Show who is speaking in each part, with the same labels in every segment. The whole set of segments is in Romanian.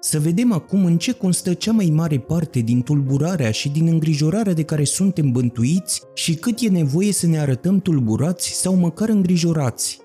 Speaker 1: Să vedem acum în ce constă cea mai mare parte din tulburarea și din îngrijorarea de care suntem bântuiți și cât e nevoie să ne arătăm tulburați sau măcar îngrijorați.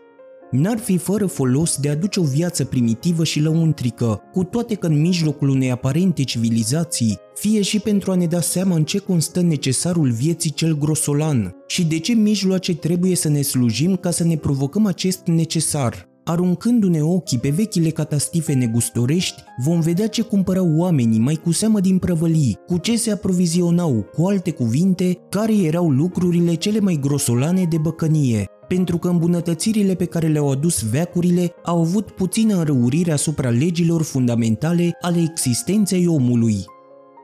Speaker 1: N-ar fi fără folos de a duce o viață primitivă și lăuntrică, cu toate că în mijlocul unei aparente civilizații, fie și pentru a ne da seama în ce constă necesarul vieții cel grosolan și de ce mijloace trebuie să ne slujim ca să ne provocăm acest necesar. Aruncându-ne ochii pe vechile catastife negustorești, vom vedea ce cumpărau oamenii mai cu seamă din prăvălii, cu ce se aprovizionau, cu alte cuvinte, care erau lucrurile cele mai grosolane de băcănie, pentru că îmbunătățirile pe care le-au adus veacurile au avut puțină înrăurire asupra legilor fundamentale ale existenței omului.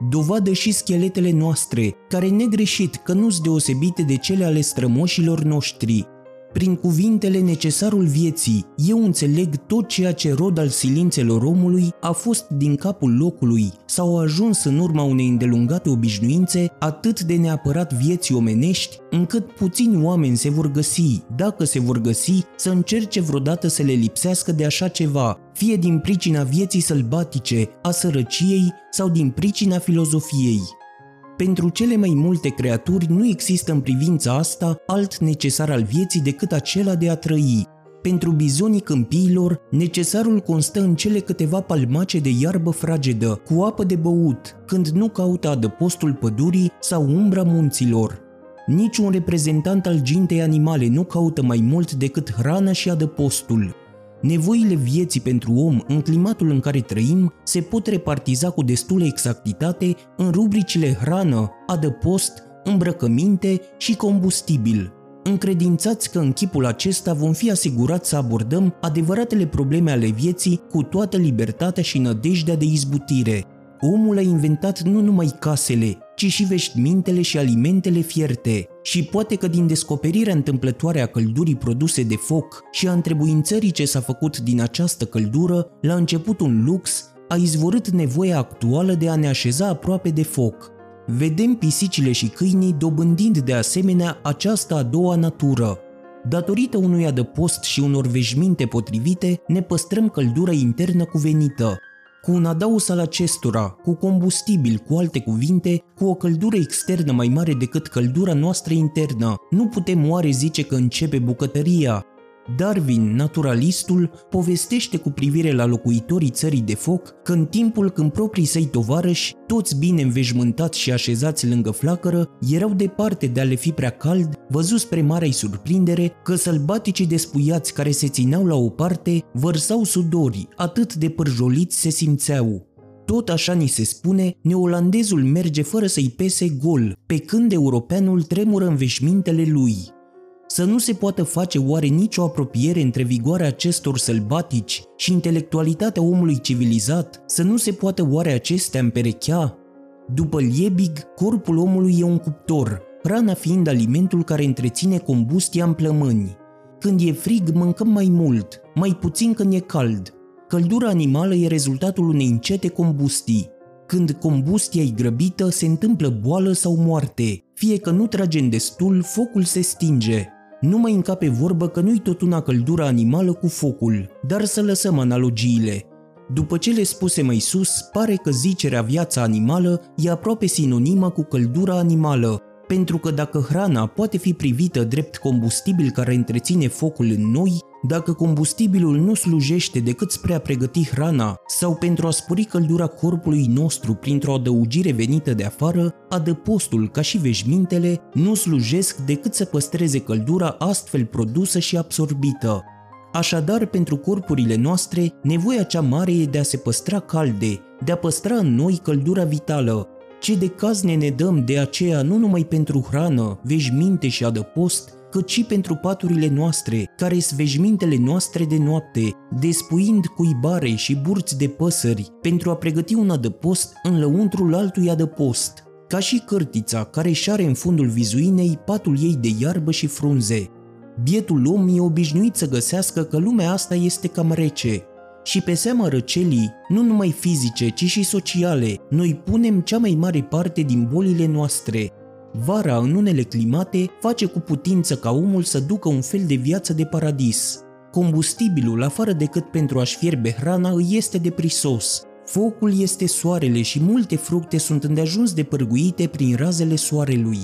Speaker 1: Dovadă și scheletele noastre, care negreșit că nu-s deosebite de cele ale strămoșilor noștri, prin cuvintele necesarul vieții, eu înțeleg tot ceea ce rod al silințelor omului a fost din capul locului sau a ajuns în urma unei îndelungate obișnuințe atât de neapărat vieții omenești, încât puțini oameni se vor găsi, dacă se vor găsi, să încerce vreodată să le lipsească de așa ceva, fie din pricina vieții sălbatice, a sărăciei sau din pricina filozofiei. Pentru cele mai multe creaturi nu există în privința asta alt necesar al vieții decât acela de a trăi. Pentru bizonii câmpiilor, necesarul constă în cele câteva palmace de iarbă fragedă, cu apă de băut, când nu caută adăpostul pădurii sau umbra munților. Niciun reprezentant al gintei animale nu caută mai mult decât hrana și adăpostul. Nevoile vieții pentru om în climatul în care trăim se pot repartiza cu destulă exactitate în rubricile hrană, adăpost, îmbrăcăminte și combustibil. Încredințați că în chipul acesta vom fi asigurați să abordăm adevăratele probleme ale vieții cu toată libertatea și nădejdea de izbutire. Omul a inventat nu numai casele, ci și veștimintele și alimentele fierte. Și poate că din descoperirea întâmplătoare a căldurii produse de foc și a întrebuințării ce s-a făcut din această căldură, la început un lux, a izvorât nevoia actuală de a ne așeza aproape de foc. Vedem pisicile și câinii dobândind de asemenea această a doua natură. Datorită unui adăpost și unor veșminte potrivite, ne păstrăm căldura internă cuvenită, cu un adaus al acestora, cu combustibil, cu alte cuvinte, cu o căldură externă mai mare decât căldura noastră internă, nu putem oare zice că începe bucătăria, Darwin, naturalistul, povestește cu privire la locuitorii țării de foc că în timpul când proprii săi tovarăși, toți bine înveșmântați și așezați lângă flacără, erau departe de a le fi prea cald, văzut spre marea surprindere că sălbaticii despuiați care se țineau la o parte vărsau sudori, atât de pârjoliți se simțeau. Tot așa ni se spune, neolandezul merge fără să-i pese gol, pe când europeanul tremură în veșmintele lui. Să nu se poată face oare nicio apropiere între vigoarea acestor sălbatici și intelectualitatea omului civilizat? Să nu se poată oare acestea împerechea? După Liebig, corpul omului e un cuptor, hrana fiind alimentul care întreține combustia în plămâni. Când e frig, mâncăm mai mult, mai puțin când e cald. Căldura animală e rezultatul unei încete combustii. Când combustia e grăbită, se întâmplă boală sau moarte. Fie că nu tragem destul, focul se stinge. Nu mai încape vorbă că nu-i tot una căldura animală cu focul, dar să lăsăm analogiile. După cele spuse mai sus, pare că zicerea viața animală e aproape sinonimă cu căldura animală, pentru că dacă hrana poate fi privită drept combustibil care întreține focul în noi, dacă combustibilul nu slujește decât spre a pregăti hrana sau pentru a spori căldura corpului nostru printr-o adăugire venită de afară, adăpostul ca și veșmintele nu slujesc decât să păstreze căldura astfel produsă și absorbită. Așadar, pentru corpurile noastre, nevoia cea mare e de a se păstra calde, de a păstra în noi căldura vitală, ce de caz ne ne dăm de aceea nu numai pentru hrană, veșminte și adăpost, cât și pentru paturile noastre, care sunt veșmintele noastre de noapte, despuind cuibare și burți de păsări, pentru a pregăti un adăpost în lăuntrul altui adăpost, ca și cârtița care își șare în fundul vizuinei patul ei de iarbă și frunze. Bietul om e obișnuit să găsească că lumea asta este cam rece, și pe seama răcelii, nu numai fizice, ci și sociale, noi punem cea mai mare parte din bolile noastre. Vara, în unele climate, face cu putință ca omul să ducă un fel de viață de paradis. Combustibilul, afară decât pentru a-și fierbe hrana, îi este deprisos. Focul este soarele și multe fructe sunt îndeajuns de pârguite prin razele soarelui.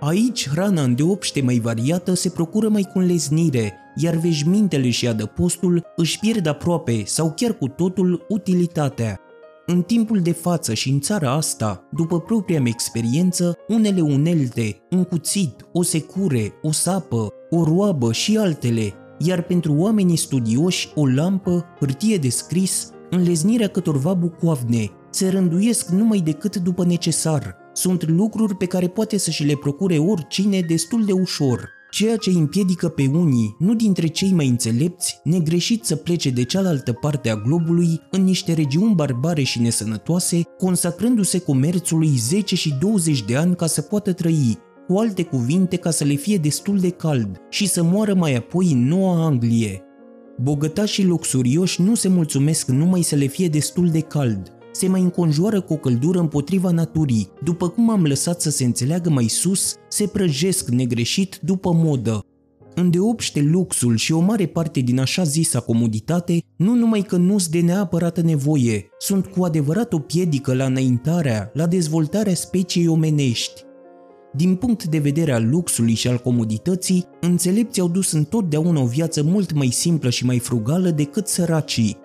Speaker 1: Aici hrana îndeopște mai variată se procură mai cu înleznire, iar veșmintele și adăpostul își pierd aproape sau chiar cu totul utilitatea. În timpul de față și în țara asta, după propria mea experiență, unele unelte, un cuțit, o secure, o sapă, o roabă și altele, iar pentru oamenii studioși o lampă, hârtie de scris, înleznirea câtorva bucoavne, se rânduiesc numai decât după necesar. Sunt lucruri pe care poate să și le procure oricine destul de ușor, ceea ce împiedică pe unii, nu dintre cei mai înțelepți, negreșit să plece de cealaltă parte a globului în niște regiuni barbare și nesănătoase, consacrându-se comerțului 10 și 20 de ani ca să poată trăi, cu alte cuvinte ca să le fie destul de cald și să moară mai apoi în Noua Anglie. Bogătașii luxurioși nu se mulțumesc numai să le fie destul de cald, se mai înconjoară cu o căldură împotriva naturii, după cum am lăsat să se înțeleagă mai sus, se prăjesc negreșit după modă. Îndeopște luxul și o mare parte din așa zisa comoditate, nu numai că nu-s de neapărată nevoie, sunt cu adevărat o piedică la înaintarea, la dezvoltarea speciei omenești. Din punct de vedere al luxului și al comodității, înțelepții au dus întotdeauna o viață mult mai simplă și mai frugală decât săracii.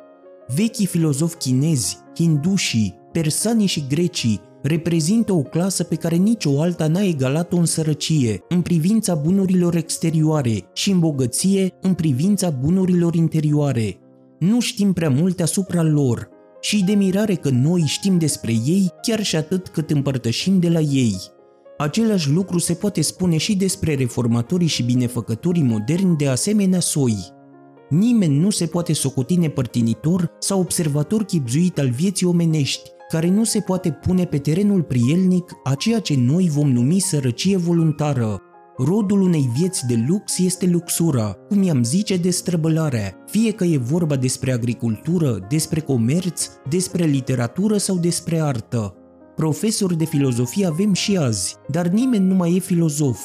Speaker 1: Vechii filozofi chinezi, hindușii, persanii și grecii reprezintă o clasă pe care nicio alta n-a egalat-o în sărăcie, în privința bunurilor exterioare și în bogăție în privința bunurilor interioare. Nu știm prea multe asupra lor și de mirare că noi știm despre ei chiar și atât cât împărtășim de la ei. Același lucru se poate spune și despre reformatorii și binefăcătorii moderni de asemenea soi. Nimeni nu se poate socoti nepărtinitor sau observator chipzuit al vieții omenești, care nu se poate pune pe terenul prielnic a ceea ce noi vom numi sărăcie voluntară. Rodul unei vieți de lux este luxura, cum i-am zice destrăbălarea, fie că e vorba despre agricultură, despre comerț, despre literatură sau despre artă. Profesori de filozofie avem și azi, dar nimeni nu mai e filozof.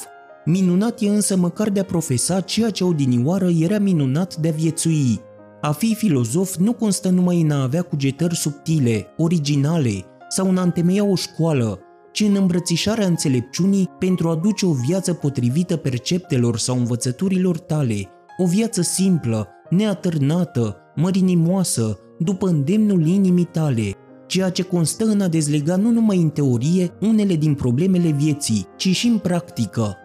Speaker 1: Minunat e însă măcar de a profesa ceea ce odinioară era minunat de a viețui. A fi filozof nu constă numai în a avea cugetări subtile, originale sau în a întemeia o școală, ci în îmbrățișarea înțelepciunii pentru a duce o viață potrivită perceptelor sau învățăturilor tale, o viață simplă, neatârnată, mărinimoasă, după îndemnul inimii tale, ceea ce constă în a dezlega nu numai în teorie unele din problemele vieții, ci și în practică.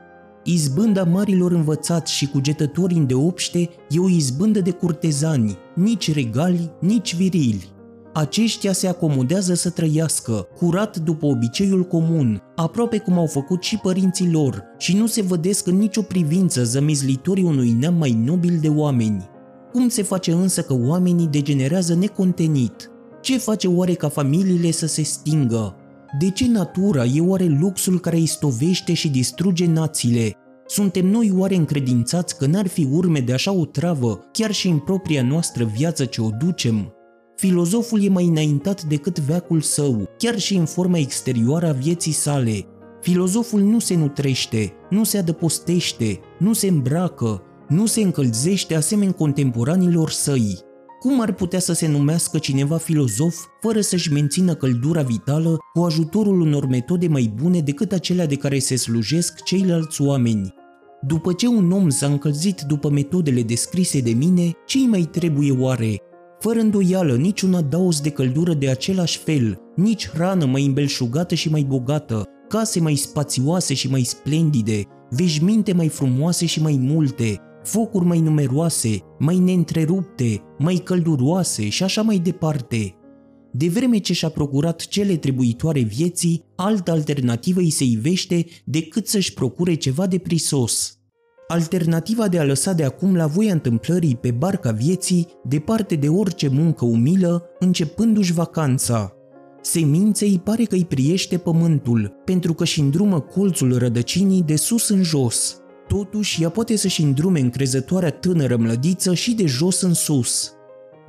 Speaker 1: Izbânda marilor învățați și cugetători îndeopște e o izbândă de curtezani, nici regali, nici virili. Aceștia se acomodează să trăiască, curat după obiceiul comun, aproape cum au făcut și părinții lor, și nu se vădesc în nicio privință zămizlitorii unui neam mai nobil de oameni. Cum se face însă că oamenii degenerează necontenit? Ce face oare ca familiile să se stingă? De ce natura e oare luxul care istovește și distruge națiile? Suntem noi oare încredințați că n-ar fi urme de așa o travă chiar și în propria noastră viață ce o ducem? Filozoful e mai înaintat decât veacul său, chiar și în forma exterioară a vieții sale. Filozoful nu se nutrește, nu se adăpostește, nu se îmbracă, nu se încălzește asemeni contemporanilor săi. Cum ar putea să se numească cineva filozof fără să-și mențină căldura vitală cu ajutorul unor metode mai bune decât acelea de care se slujesc ceilalți oameni? După ce un om s-a încălzit după metodele descrise de mine, ce mai trebuie oare? Fără îndoială, niciun adaos de căldură de același fel, nici hrană mai îmbelșugată și mai bogată, case mai spațioase și mai splendide, veșminte mai frumoase și mai multe, focuri mai numeroase, mai neîntrerupte, mai călduroase și așa mai departe. De vreme ce și-a procurat cele trebuitoare vieții, altă alternativă îi se ivește decât să-și procure ceva de prisos. Alternativa de a lăsa de acum la voia întâmplării pe barca vieții, departe de orice muncă umilă, începându-și vacanța. Seminței pare că îi priește pământul, pentru că și îndrumă colțul rădăcinii de sus în jos. Totuși, ea poate să-și îndrume încrezătoarea tânără mlădiță și de jos în sus.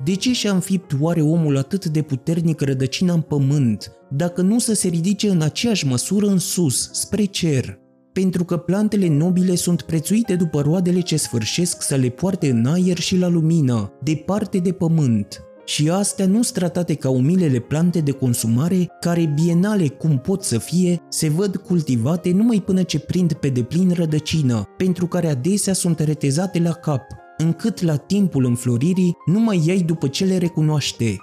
Speaker 1: De ce și-a înfipt oare omul atât de puternic rădăcina în pământ, dacă nu să se ridice în aceeași măsură în sus, spre cer? Pentru că plantele nobile sunt prețuite după roadele ce sfârșesc să le poarte în aer și la lumină, departe de pământ. Și astea nu stratate ca umilele plante de consumare care bienale cum pot să fie, se văd cultivate numai până ce prind pe deplin rădăcină, pentru care adesea sunt retezate la cap, încât la timpul înfloririi nu mai iei după ce le recunoaște.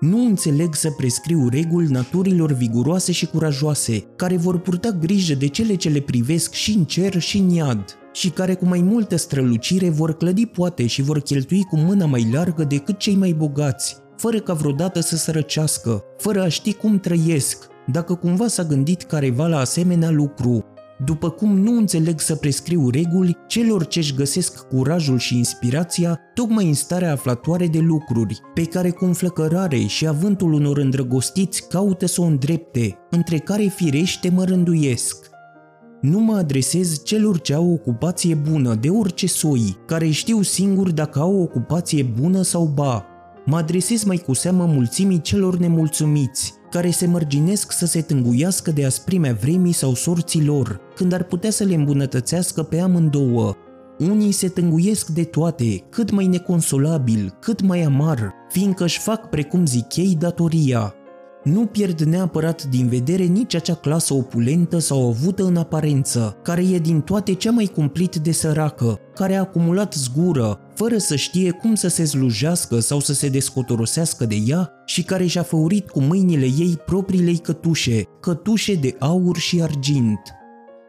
Speaker 1: Nu înțeleg să prescriu reguli naturilor viguroase și curajoase, care vor purta grijă de cele ce le privesc și în cer și în iad, și care cu mai multă strălucire vor clădi poate și vor cheltui cu mâna mai largă decât cei mai bogați, fără ca vreodată să sărăcească, fără a ști cum trăiesc, dacă cumva s-a gândit careva la asemenea lucru, după cum nu înțeleg să prescriu reguli celor ce-și găsesc curajul și inspirația tocmai în starea aflatoare de lucruri, pe care cu înflăcărare și avântul unor îndrăgostiți caută să o îndrepte, între care firește mă rânduiesc. Nu mă adresez celor ce au o ocupație bună de orice soi, care știu singur dacă au o ocupație bună sau ba. Mă adresez mai cu seamă mulțimii celor nemulțumiți, care se mărginesc să se tânguiască de asprimea vremii sau sorții lor, când ar putea să le îmbunătățească pe amândouă. Unii se tânguiesc de toate, cât mai neconsolabil, cât mai amar, fiindcă își fac, precum zic ei, datoria, nu pierd neapărat din vedere nici acea clasă opulentă sau avută în aparență, care e din toate cea mai cumplit de săracă, care a acumulat zgură, fără să știe cum să se slujească sau să se descotorosească de ea și care și-a făurit cu mâinile ei propriile cătușe, cătușe de aur și argint.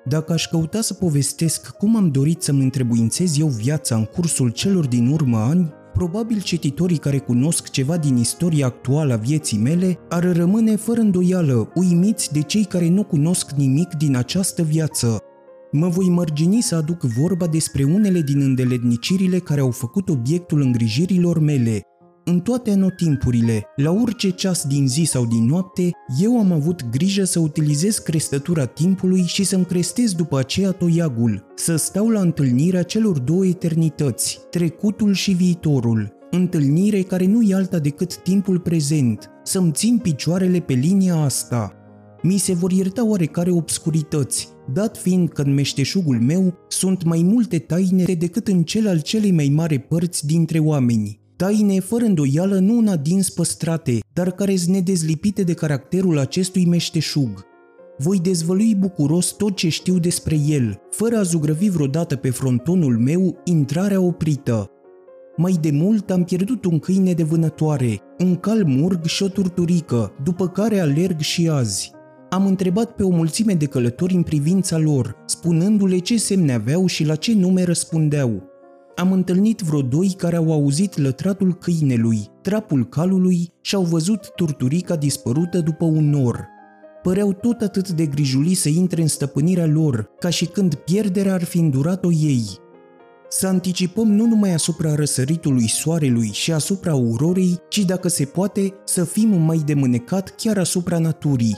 Speaker 1: Dacă aș căuta să povestesc cum am dorit să-mi întrebuințez eu viața în cursul celor din urmă ani, probabil cititorii care cunosc ceva din istoria actuală a vieții mele ar rămâne fără îndoială uimiți de cei care nu cunosc nimic din această viață. Mă voi mărgini să aduc vorba despre unele din îndeletnicirile care au făcut obiectul îngrijirilor mele, în toate anotimpurile, la orice ceas din zi sau din noapte, eu am avut grijă să utilizez crestătura timpului și să-mi crestez după aceea toiagul, să stau la întâlnirea celor două eternități, trecutul și viitorul, întâlnire care nu e alta decât timpul prezent, să-mi țin picioarele pe linia asta. Mi se vor ierta oarecare obscurități, dat fiind că în meșteșugul meu sunt mai multe taine decât în cel al celei mai mari părți dintre oameni taine fără îndoială nu un adins păstrate, dar care sunt nedezlipite de caracterul acestui meșteșug. Voi dezvălui bucuros tot ce știu despre el, fără a zugrăvi vreodată pe frontonul meu intrarea oprită. Mai de mult am pierdut un câine de vânătoare, un cal murg și o turturică, după care alerg și azi. Am întrebat pe o mulțime de călători în privința lor, spunându-le ce semne aveau și la ce nume răspundeau am întâlnit vreo doi care au auzit lătratul câinelui, trapul calului și au văzut turturica dispărută după un nor. Păreau tot atât de grijuli să intre în stăpânirea lor, ca și când pierderea ar fi îndurat-o ei. Să anticipăm nu numai asupra răsăritului soarelui și asupra aurorei, ci dacă se poate, să fim mai de mânecat chiar asupra naturii,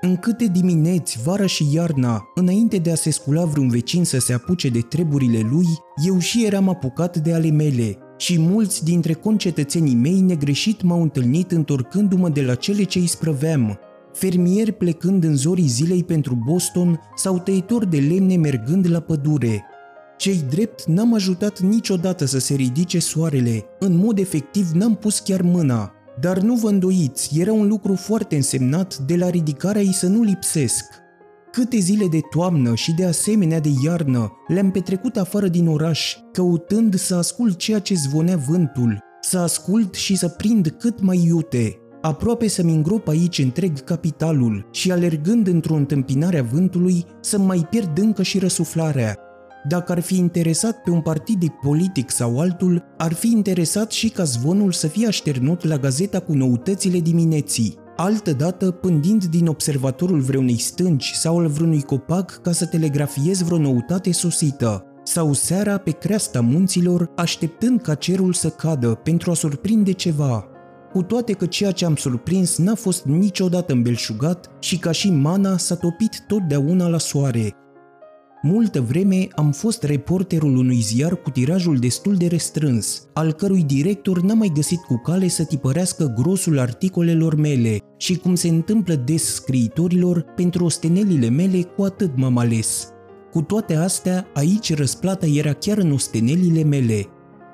Speaker 1: în câte dimineți, vara și iarna, înainte de a se scula vreun vecin să se apuce de treburile lui, eu și eram apucat de ale mele. Și mulți dintre concetățenii mei negreșit m-au întâlnit întorcându-mă de la cele ce îi sprăveam, fermieri plecând în zorii zilei pentru Boston sau tăitori de lemne mergând la pădure. Cei drept n-am ajutat niciodată să se ridice soarele, în mod efectiv n-am pus chiar mâna, dar nu vă îndoiți, era un lucru foarte însemnat de la ridicarea ei să nu lipsesc. Câte zile de toamnă și de asemenea de iarnă le-am petrecut afară din oraș, căutând să ascult ceea ce zvonea vântul, să ascult și să prind cât mai iute, aproape să-mi îngrop aici întreg capitalul și alergând într-o întâmpinare a vântului să mai pierd încă și răsuflarea, dacă ar fi interesat pe un partid politic sau altul, ar fi interesat și ca zvonul să fie așternut la gazeta cu noutățile dimineții, altădată pândind din observatorul vreunei stânci sau al vreunui copac ca să telegrafiez vreo noutate susită, sau seara pe creasta munților așteptând ca cerul să cadă pentru a surprinde ceva, cu toate că ceea ce am surprins n-a fost niciodată îmbelșugat și ca și mana s-a topit totdeauna la soare, Multă vreme am fost reporterul unui ziar cu tirajul destul de restrâns, al cărui director n-a mai găsit cu cale să tipărească grosul articolelor mele și cum se întâmplă des scriitorilor, pentru ostenelile mele cu atât m-am ales. Cu toate astea, aici răsplata era chiar în ostenelile mele.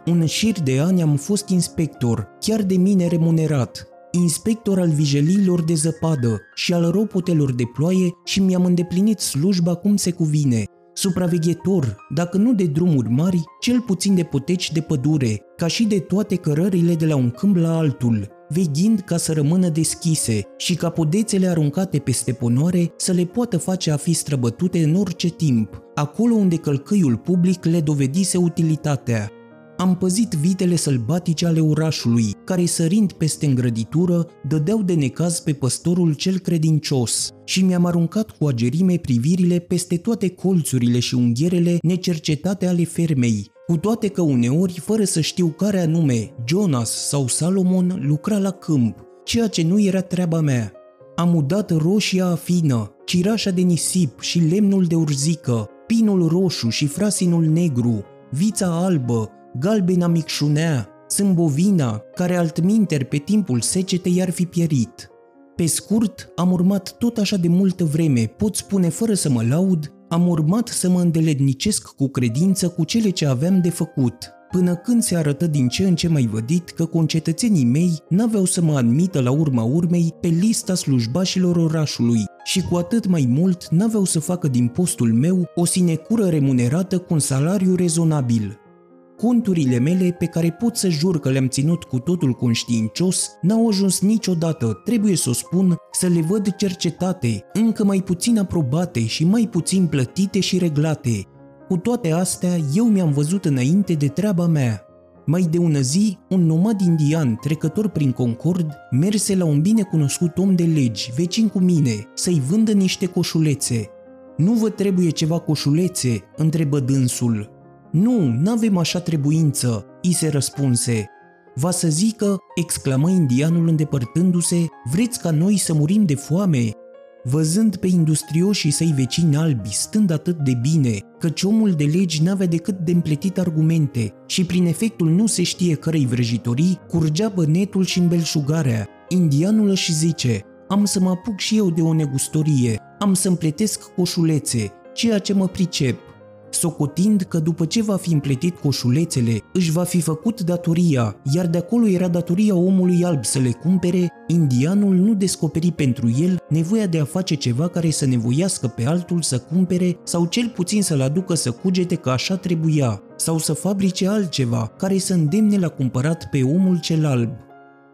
Speaker 1: Un șir de ani am fost inspector, chiar de mine remunerat, inspector al vijeliilor de zăpadă și al ropotelor de ploaie și mi-am îndeplinit slujba cum se cuvine. Supraveghetor, dacă nu de drumuri mari, cel puțin de poteci de pădure, ca și de toate cărările de la un câmp la altul, veghind ca să rămână deschise și ca podețele aruncate peste ponoare să le poată face a fi străbătute în orice timp, acolo unde călcâiul public le dovedise utilitatea. Am păzit vitele sălbatice ale orașului, care sărind peste îngrăditură, dădeau de necaz pe păstorul cel credincios și mi-am aruncat cu agerime privirile peste toate colțurile și unghierele necercetate ale fermei, cu toate că uneori, fără să știu care anume, Jonas sau Salomon lucra la câmp, ceea ce nu era treaba mea. Am udat roșia afină, cirașa de nisip și lemnul de urzică, pinul roșu și frasinul negru, vița albă, galbena micșunea, sâmbovina, care altminter pe timpul secetei ar fi pierit. Pe scurt, am urmat tot așa de multă vreme, pot spune fără să mă laud, am urmat să mă îndelednicesc cu credință cu cele ce aveam de făcut, până când se arătă din ce în ce mai vădit că concetățenii mei n-aveau să mă admită la urma urmei pe lista slujbașilor orașului și cu atât mai mult n-aveau să facă din postul meu o sinecură remunerată cu un salariu rezonabil. Conturile mele, pe care pot să jur că le-am ținut cu totul conștiincios, n-au ajuns niciodată, trebuie să o spun, să le văd cercetate, încă mai puțin aprobate și mai puțin plătite și reglate. Cu toate astea, eu mi-am văzut înainte de treaba mea. Mai de ună zi, un nomad indian trecător prin Concord merse la un bine cunoscut om de legi, vecin cu mine, să-i vândă niște coșulețe. Nu vă trebuie ceva coșulețe?" întrebă dânsul. Nu, n-avem așa trebuință, i se răspunse. Va să zică, exclamă indianul îndepărtându-se, vreți ca noi să murim de foame? Văzând pe industrioșii săi vecini albi stând atât de bine, căci omul de legi n-avea decât de împletit argumente și prin efectul nu se știe cărei vrăjitorii, curgea bănetul și îmbelșugarea. Indianul își zice, am să mă apuc și eu de o negustorie, am să împletesc coșulețe, ceea ce mă pricep socotind că după ce va fi împletit coșulețele, își va fi făcut datoria, iar de acolo era datoria omului alb să le cumpere, indianul nu descoperi pentru el nevoia de a face ceva care să nevoiască pe altul să cumpere sau cel puțin să-l aducă să cugete că așa trebuia, sau să fabrice altceva care să îndemne la cumpărat pe omul cel alb.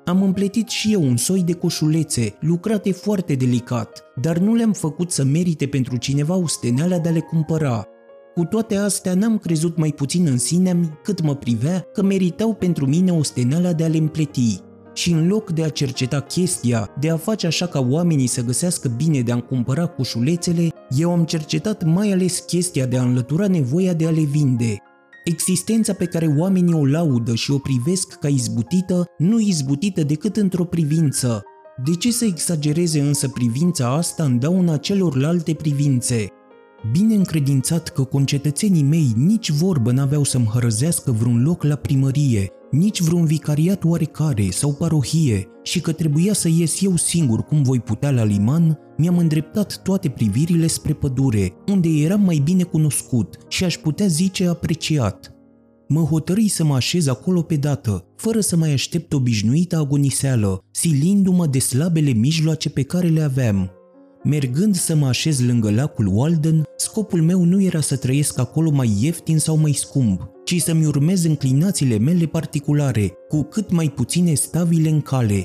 Speaker 1: Am împletit și eu un soi de coșulețe, lucrate foarte delicat, dar nu le-am făcut să merite pentru cineva usteneala de a le cumpăra, cu toate astea n-am crezut mai puțin în sine cât mă privea că meritau pentru mine osteneala de a le împleti. Și în loc de a cerceta chestia, de a face așa ca oamenii să găsească bine de a-mi cumpăra cușulețele, eu am cercetat mai ales chestia de a înlătura nevoia de a le vinde. Existența pe care oamenii o laudă și o privesc ca izbutită, nu izbutită decât într-o privință. De ce să exagereze însă privința asta în dauna celorlalte privințe? Bine încredințat că concetățenii mei nici vorbă n-aveau să-mi hărăzească vreun loc la primărie, nici vreun vicariat oarecare sau parohie și că trebuia să ies eu singur cum voi putea la liman, mi-am îndreptat toate privirile spre pădure, unde eram mai bine cunoscut și aș putea zice apreciat. Mă hotărâi să mă așez acolo pe dată, fără să mai aștept obișnuită agoniseală, silindu-mă de slabele mijloace pe care le aveam, Mergând să mă așez lângă lacul Walden, scopul meu nu era să trăiesc acolo mai ieftin sau mai scump, ci să-mi urmez înclinațiile mele particulare, cu cât mai puține stabile în cale.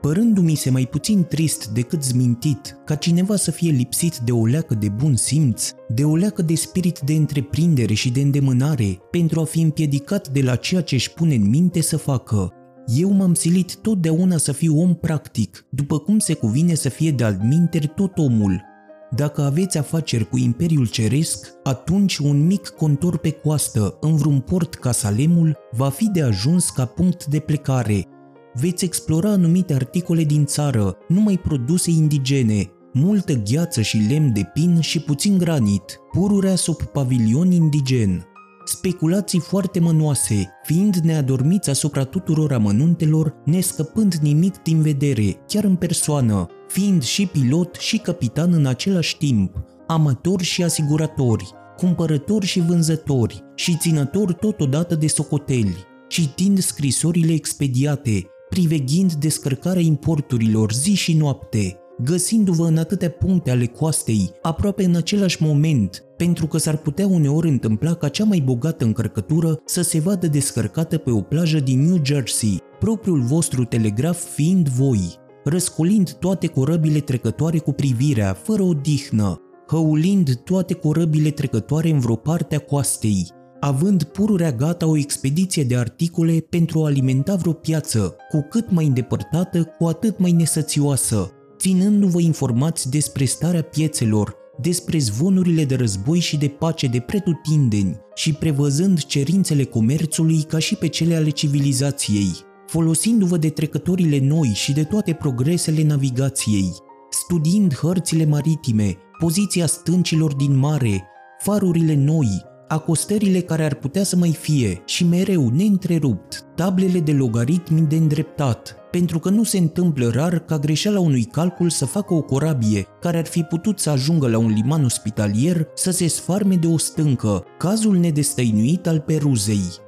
Speaker 1: Părându-mi se mai puțin trist decât zmintit, ca cineva să fie lipsit de o leacă de bun simț, de o leacă de spirit de întreprindere și de îndemânare, pentru a fi împiedicat de la ceea ce își pune în minte să facă, eu m-am silit totdeauna să fiu om practic, după cum se cuvine să fie de altminteri tot omul. Dacă aveți afaceri cu Imperiul Ceresc, atunci un mic contor pe coastă, în vreun port ca Salemul, va fi de ajuns ca punct de plecare. Veți explora anumite articole din țară, numai produse indigene, multă gheață și lemn de pin și puțin granit, pururea sub pavilion indigen speculații foarte mănoase, fiind neadormiți asupra tuturor amănuntelor, nescăpând nimic din vedere, chiar în persoană, fiind și pilot și capitan în același timp, amatori și asiguratori, cumpărători și vânzători și ținători totodată de socoteli. citind scrisorile expediate, priveghind descărcarea importurilor zi și noapte, găsindu-vă în atâtea puncte ale coastei, aproape în același moment, pentru că s-ar putea uneori întâmpla ca cea mai bogată încărcătură să se vadă descărcată pe o plajă din New Jersey, propriul vostru telegraf fiind voi, răscolind toate corăbile trecătoare cu privirea, fără odihnă, hăulind toate corăbile trecătoare în vreo parte a coastei, având pururea gata o expediție de articole pentru a alimenta vreo piață, cu cât mai îndepărtată, cu atât mai nesățioasă, ținându-vă informați despre starea piețelor, despre zvonurile de război și de pace de pretutindeni și prevăzând cerințele comerțului ca și pe cele ale civilizației, folosindu-vă de trecătorile noi și de toate progresele navigației, studiind hărțile maritime, poziția stâncilor din mare, farurile noi, acostările care ar putea să mai fie și mereu, neîntrerupt, tablele de logaritmi de îndreptat, pentru că nu se întâmplă rar ca greșeala unui calcul să facă o corabie care ar fi putut să ajungă la un liman ospitalier să se sfarme de o stâncă, cazul nedestăinuit al Peruzei.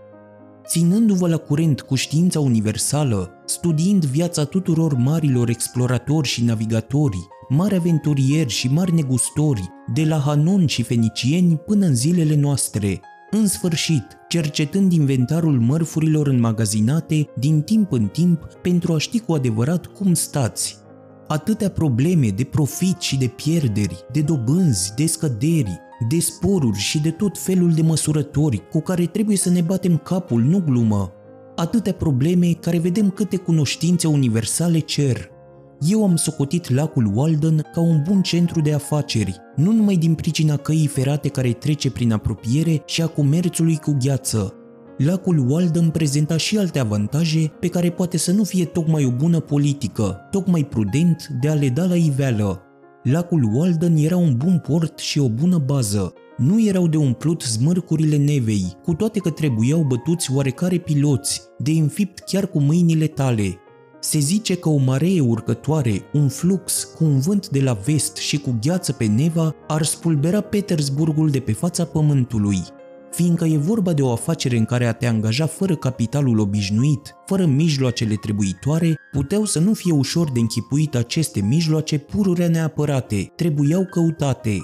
Speaker 1: Ținându-vă la curent cu știința universală, studiind viața tuturor marilor exploratori și navigatori, mari aventurieri și mari negustori, de la Hanon și fenicieni până în zilele noastre, în sfârșit, cercetând inventarul mărfurilor înmagazinate din timp în timp pentru a ști cu adevărat cum stați. Atâtea probleme de profit și de pierderi, de dobânzi, de scăderi, de sporuri și de tot felul de măsurători cu care trebuie să ne batem capul, nu glumă. Atâtea probleme care vedem câte cunoștințe universale cer, eu am socotit lacul Walden ca un bun centru de afaceri, nu numai din pricina căii ferate care trece prin apropiere și a comerțului cu gheață. Lacul Walden prezenta și alte avantaje pe care poate să nu fie tocmai o bună politică, tocmai prudent de a le da la iveală. Lacul Walden era un bun port și o bună bază. Nu erau de umplut zmârcurile nevei, cu toate că trebuiau bătuți oarecare piloți, de înfipt chiar cu mâinile tale, se zice că o maree urcătoare, un flux cu un vânt de la vest și cu gheață pe neva ar spulbera Petersburgul de pe fața pământului. Fiindcă e vorba de o afacere în care a te angaja fără capitalul obișnuit, fără mijloacele trebuitoare, puteau să nu fie ușor de închipuit aceste mijloace pururea neapărate, trebuiau căutate,